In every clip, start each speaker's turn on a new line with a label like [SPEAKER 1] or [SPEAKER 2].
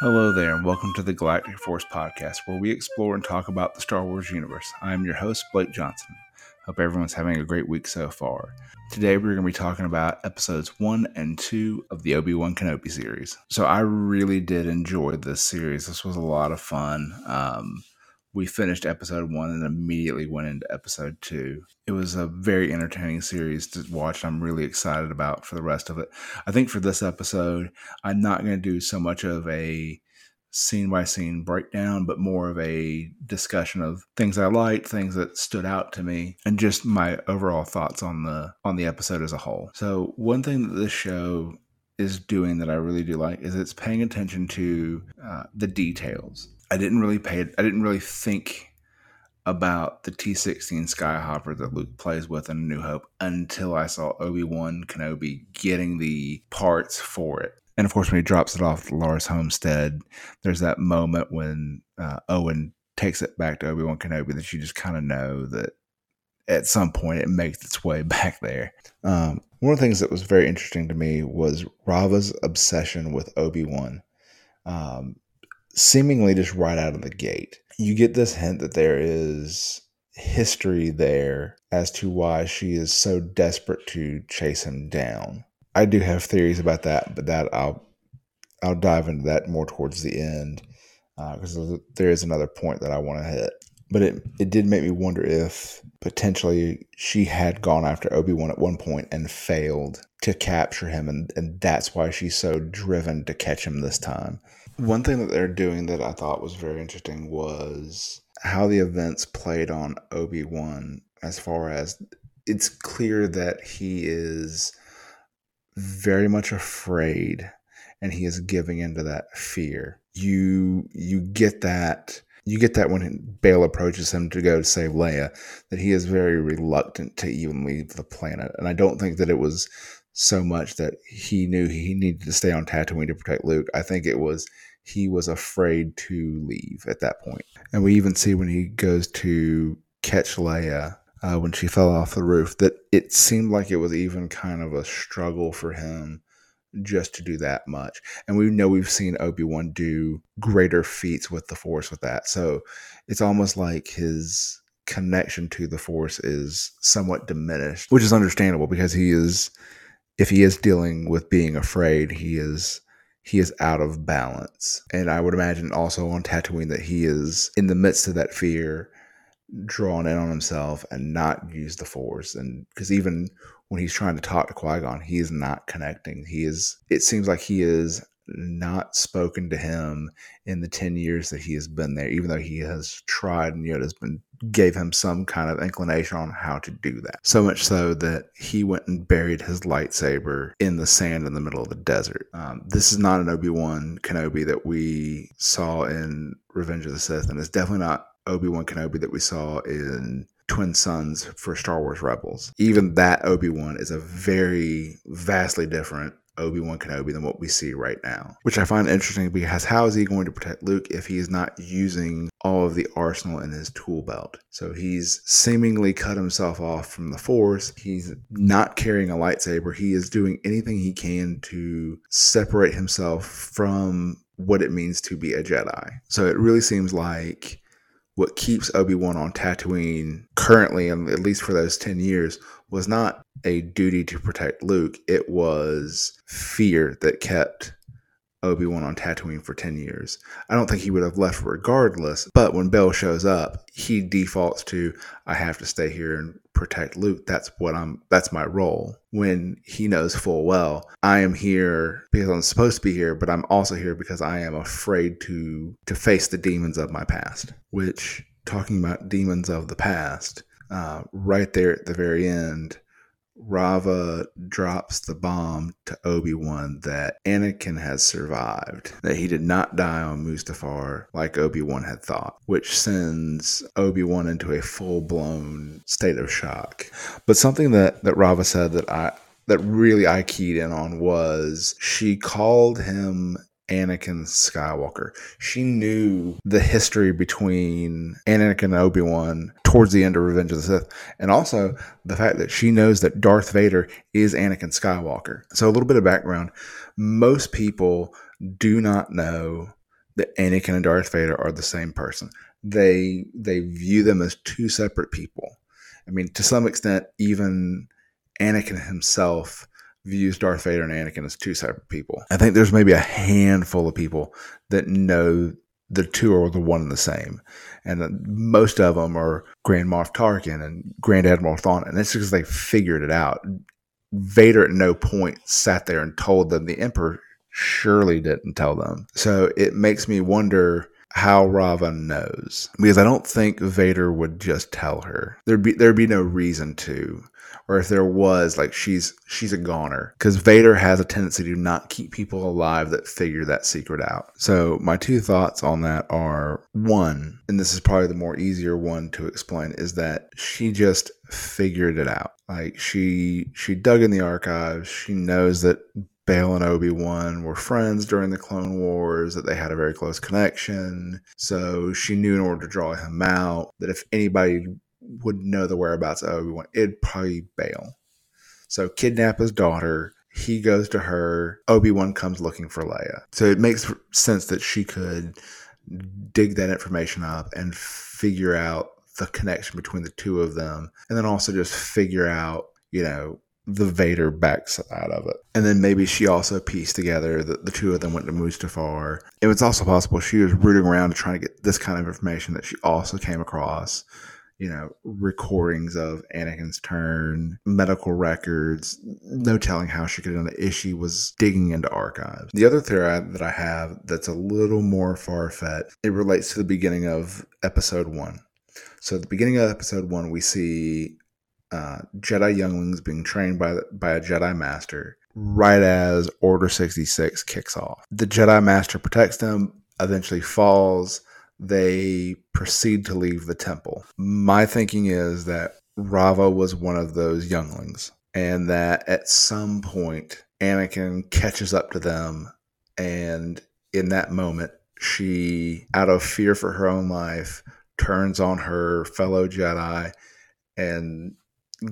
[SPEAKER 1] Hello there, and welcome to the Galactic Force podcast, where we explore and talk about the Star Wars universe. I am your host, Blake Johnson. Hope everyone's having a great week so far. Today, we're going to be talking about episodes one and two of the Obi Wan Kenobi series. So, I really did enjoy this series. This was a lot of fun. Um, we finished episode one and immediately went into episode two. It was a very entertaining series to watch. I'm really excited about for the rest of it. I think for this episode, I'm not going to do so much of a scene by scene breakdown, but more of a discussion of things I liked, things that stood out to me, and just my overall thoughts on the on the episode as a whole. So one thing that this show is doing that I really do like is it's paying attention to uh, the details. I didn't really pay. I didn't really think about the T16 Skyhopper that Luke plays with in New Hope until I saw Obi Wan Kenobi getting the parts for it. And of course, when he drops it off at Lars Homestead, there's that moment when uh, Owen takes it back to Obi Wan Kenobi that you just kind of know that at some point it makes its way back there. Um, one of the things that was very interesting to me was Reva's obsession with Obi Wan. Um, seemingly just right out of the gate. You get this hint that there is history there as to why she is so desperate to chase him down. I do have theories about that, but that I'll I'll dive into that more towards the end because uh, there is another point that I want to hit. But it it did make me wonder if potentially she had gone after Obi Wan at one point and failed to capture him, and, and that's why she's so driven to catch him this time. One thing that they're doing that I thought was very interesting was how the events played on Obi Wan, as far as it's clear that he is very much afraid and he is giving into that fear. You you get that you get that when Bail approaches him to go to save Leia, that he is very reluctant to even leave the planet. And I don't think that it was so much that he knew he needed to stay on Tatooine to protect Luke. I think it was he was afraid to leave at that point. And we even see when he goes to catch Leia uh, when she fell off the roof that it seemed like it was even kind of a struggle for him just to do that much. And we know we've seen Obi Wan do greater feats with the Force with that. So it's almost like his connection to the Force is somewhat diminished, which is understandable because he is, if he is dealing with being afraid, he is he is out of balance. And I would imagine also on Tatooine that he is in the midst of that fear, drawn in on himself and not use the force. And because even when he's trying to talk to Qui Gon, he is not connecting. He is, it seems like he is not spoken to him in the 10 years that he has been there, even though he has tried and Yoda's been gave him some kind of inclination on how to do that. So much so that he went and buried his lightsaber in the sand in the middle of the desert. Um, this is not an Obi Wan Kenobi that we saw in Revenge of the Sith, and it's definitely not Obi Wan Kenobi that we saw in Twin Suns for Star Wars Rebels. Even that Obi Wan is a very vastly different Obi Wan Kenobi than what we see right now, which I find interesting because how is he going to protect Luke if he is not using all of the arsenal in his tool belt? So he's seemingly cut himself off from the Force. He's not carrying a lightsaber. He is doing anything he can to separate himself from what it means to be a Jedi. So it really seems like what keeps Obi-Wan on Tatooine currently, and at least for those 10 years, was not a duty to protect Luke. It was fear that kept Obi-Wan on Tatooine for 10 years. I don't think he would have left regardless, but when Bail shows up, he defaults to I have to stay here and protect Luke. That's what I'm that's my role. When he knows full well, I am here because I'm supposed to be here, but I'm also here because I am afraid to to face the demons of my past. Which talking about demons of the past, uh, right there at the very end, Reva drops the bomb to Obi Wan that Anakin has survived, that he did not die on Mustafar like Obi Wan had thought, which sends Obi Wan into a full blown state of shock. But something that, that Reva said that I that really I keyed in on was she called him Anakin Skywalker. She knew the history between Anakin and Obi Wan towards the end of Revenge of the Sith, and also the fact that she knows that Darth Vader is Anakin Skywalker. So, a little bit of background most people do not know that Anakin and Darth Vader are the same person. They they view them as two separate people. I mean, to some extent, even Anakin himself views Darth Vader and Anakin as two separate people. I think there's maybe a handful of people that know the two are the one and the same. And most of them are Grand Moff Tarkin and Grand Admiral Thrawn. And that's because they figured it out. Vader at no point sat there and told them. The Emperor surely didn't tell them. So it makes me wonder how Reva knows because I don't think Vader would just tell her. There'd be there'd be no reason to or if there was, like she's she's a goner because Vader has a tendency to not keep people alive that figure that secret out. So my two thoughts on that are one, and this is probably the more easier one to explain, is that she just figured it out. Like she she dug in the archives. She knows that Bail and Obi Wan were friends during the Clone Wars, that they had a very close connection. So she knew in order to draw him out that if anybody would know the whereabouts of Obi Wan, it'd probably Bail. So kidnap his daughter. He goes to her. Obi Wan comes looking for Leia. So it makes sense that she could dig that information up and figure out the connection between the two of them, and then also just figure out, you know, the Vader backside of it. And then maybe she also pieced together that the two of them went to Mustafar. It was also possible she was rooting around to try to get this kind of information that she also came across you know, recordings of Anakin's turn, medical records, no telling how she could have done it if she was digging into archives. The other theory that I have that's a little more far fetched, it relates to the beginning of episode one. So at the beginning of episode one, we see uh, Jedi younglings being trained by by a Jedi Master right as Order 66 kicks off. The Jedi Master protects them, eventually falls, they proceed to leave the temple. My thinking is that Reva was one of those younglings, and that at some point Anakin catches up to them, and in that moment, she, out of fear for her own life, turns on her fellow Jedi and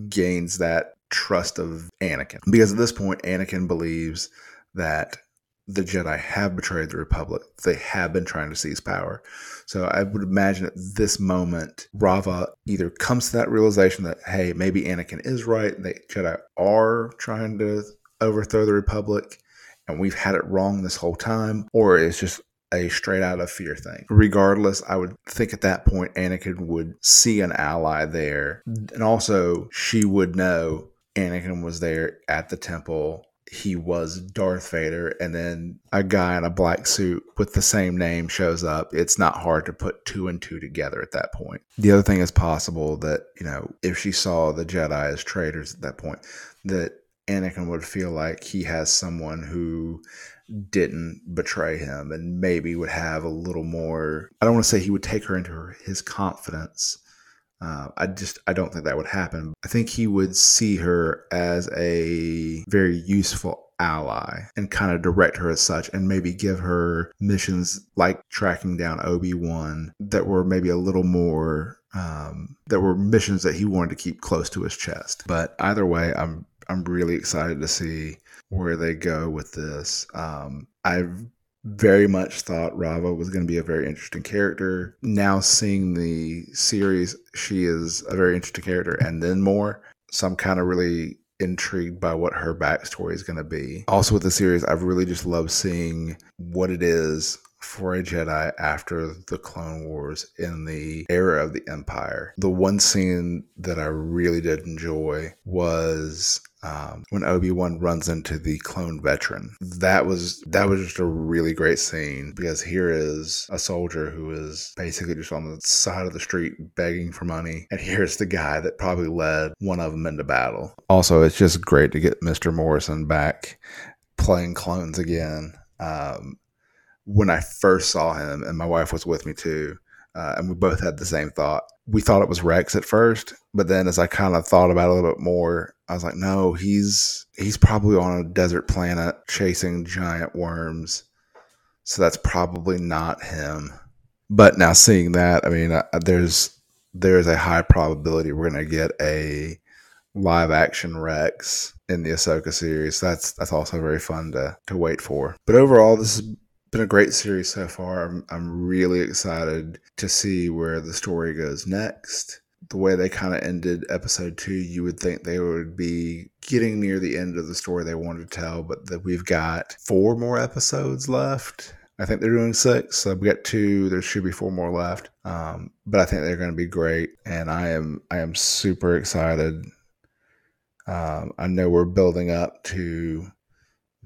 [SPEAKER 1] gains that trust of Anakin. Because at this point, Anakin believes that the Jedi have betrayed the Republic. They have been trying to seize power. So I would imagine at this moment, Reva either comes to that realization that, hey, maybe Anakin is right. The Jedi are trying to overthrow the Republic and we've had it wrong this whole time, or it's just a straight out of fear thing. Regardless, I would think at that point Anakin would see an ally there. And also, she would know Anakin was there at the temple he was Darth Vader, and then a guy in a black suit with the same name shows up, it's not hard to put two and two together at that point. The other thing is possible that, you know, if she saw the Jedi as traitors at that point, that Anakin would feel like he has someone who didn't betray him and maybe would have a little more. I don't want to say he would take her into her, his confidence uh, I just I don't think that would happen. I think he would see her as a very useful ally and kind of direct her as such and maybe give her missions like tracking down Obi-Wan that were maybe a little more um, that were missions that he wanted to keep close to his chest. But either way, I'm I'm really excited to see where they go with this. Um, I've very much thought Reva was going to be a very interesting character. Now seeing the series, she is a very interesting character, and then more. So I'm kind of really intrigued by what her backstory is going to be. Also, with the series, I've really just loved seeing what it is for a Jedi after the Clone Wars in the era of the Empire. The one scene that I really did enjoy was um, when Obi Wan runs into the clone veteran. That was that was just a really great scene because here is a soldier who is basically just on the side of the street begging for money, and here's the guy that probably led one of them into battle. Also, it's just great to get Mr. Morrison back playing clones again. Um, when I first saw him, and my wife was with me too, uh, and we both had the same thought. We thought it was Rex at first, but then as I kind of thought about it a little bit more, I was like, no, he's he's probably on a desert planet chasing giant worms, so that's probably not him. But now seeing that, I mean, uh, there's there's a high probability we're gonna get a live action Rex in the Ahsoka series. That's that's also very fun to to wait for. But overall, this is been a great series so far. I'm, I'm really excited to see where the story goes next. The way they kind of ended episode two, you would think they would be getting near the end of the story they wanted to tell, but that we've got four more episodes left. I think they're doing six. So we got two. There should be four more left. Um, but I think they're going to be great, and I am I am super excited. Um, I know we're building up to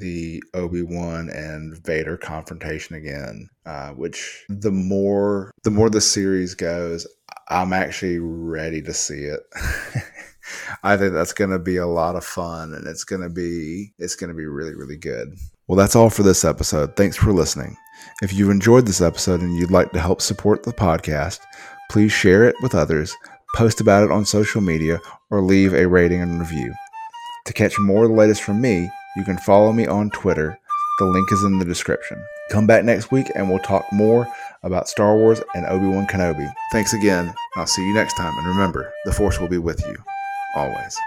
[SPEAKER 1] the Obi Wan and Vader confrontation again, uh, which the more the more the series goes, I'm actually ready to see it. I think that's going to be a lot of fun, and it's going to be it's going to be really really good. Well, that's all for this episode. Thanks for listening. If you've enjoyed this episode and you'd like to help support the podcast, please share it with others, post about it on social media, or leave a rating and review. To catch more of the latest from me, you can follow me on Twitter. The link is in the description. Come back next week and we'll talk more about Star Wars and Obi Wan Kenobi. Thanks again. I'll see you next time. And remember, the Force will be with you always.